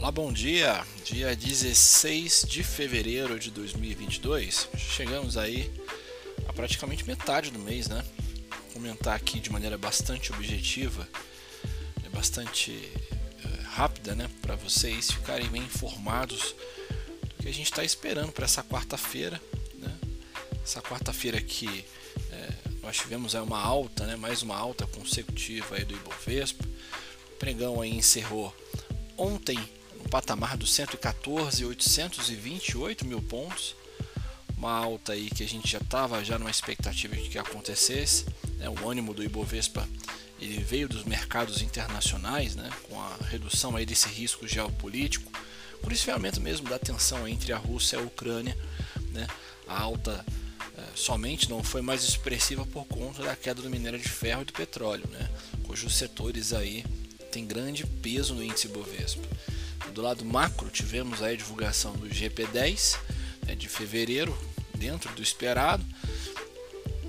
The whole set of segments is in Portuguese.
Olá, bom dia. Dia 16 de fevereiro de 2022. Chegamos aí a praticamente metade do mês, né? Vou comentar aqui de maneira bastante objetiva, bastante uh, rápida, né, para vocês ficarem bem informados do que a gente está esperando para essa quarta-feira, né? Essa quarta-feira que é, nós tivemos aí uma alta, né, mais uma alta consecutiva aí do Ibovespa. O pregão aí encerrou ontem patamar dos 114.828 mil pontos, uma alta aí que a gente já estava já numa expectativa de que acontecesse, né? o ânimo do Ibovespa ele veio dos mercados internacionais, né? com a redução aí desse risco geopolítico, por esfriamento mesmo da tensão entre a Rússia e a Ucrânia, né? a alta é, somente não foi mais expressiva por conta da queda do minério de ferro e do petróleo, né? cujos setores aí têm grande peso no índice Ibovespa. Do lado macro, tivemos a divulgação do GP10 né, de fevereiro, dentro do esperado.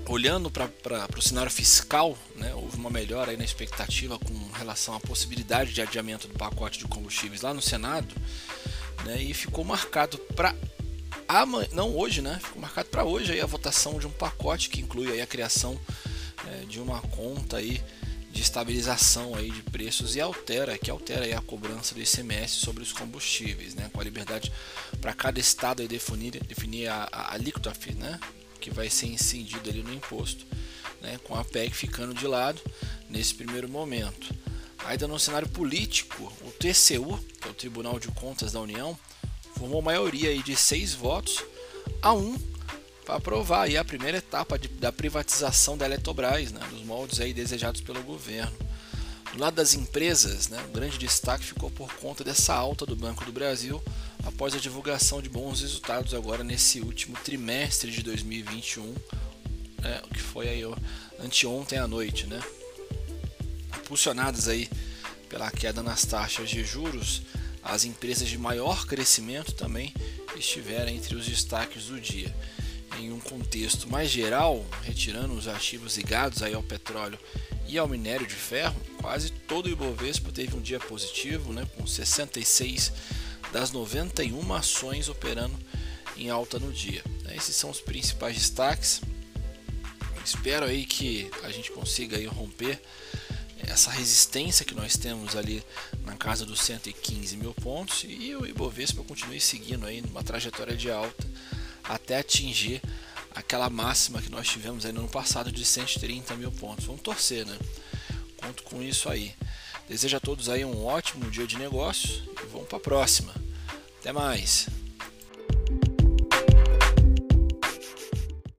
Olhando para o cenário fiscal, né, houve uma melhora aí na expectativa com relação à possibilidade de adiamento do pacote de combustíveis lá no Senado, né, e ficou marcado para não hoje, né? Ficou marcado para hoje aí a votação de um pacote que inclui aí a criação é, de uma conta aí de estabilização aí de preços e altera, que altera aí a cobrança do ICMS sobre os combustíveis, né, com a liberdade para cada estado aí definir, definir a, a alíquota né, que vai ser incidido ali no imposto, né, com a PEC ficando de lado nesse primeiro momento. Ainda no cenário político, o TCU, que é o Tribunal de Contas da União, formou maioria aí de seis votos a um para aprovar aí a primeira etapa de, da privatização da Eletrobras, né, dos moldes aí desejados pelo governo. Do lado das empresas, né, um grande destaque ficou por conta dessa alta do Banco do Brasil após a divulgação de bons resultados agora nesse último trimestre de 2021, né, que foi aí anteontem à noite, né? Impulsionadas aí pela queda nas taxas de juros, as empresas de maior crescimento também estiveram entre os destaques do dia em um contexto mais geral, retirando os ativos ligados aí ao petróleo e ao minério de ferro, quase todo o Ibovespa teve um dia positivo, né, com 66 das 91 ações operando em alta no dia. Esses são os principais destaques. Espero aí que a gente consiga aí romper essa resistência que nós temos ali na casa dos 115 mil pontos e o Ibovespa continue seguindo aí numa trajetória de alta até atingir aquela máxima que nós tivemos aí no ano passado de 130 mil pontos. Vamos torcer, né? Conto com isso aí. Desejo a todos aí um ótimo dia de negócio e vamos para a próxima. Até mais.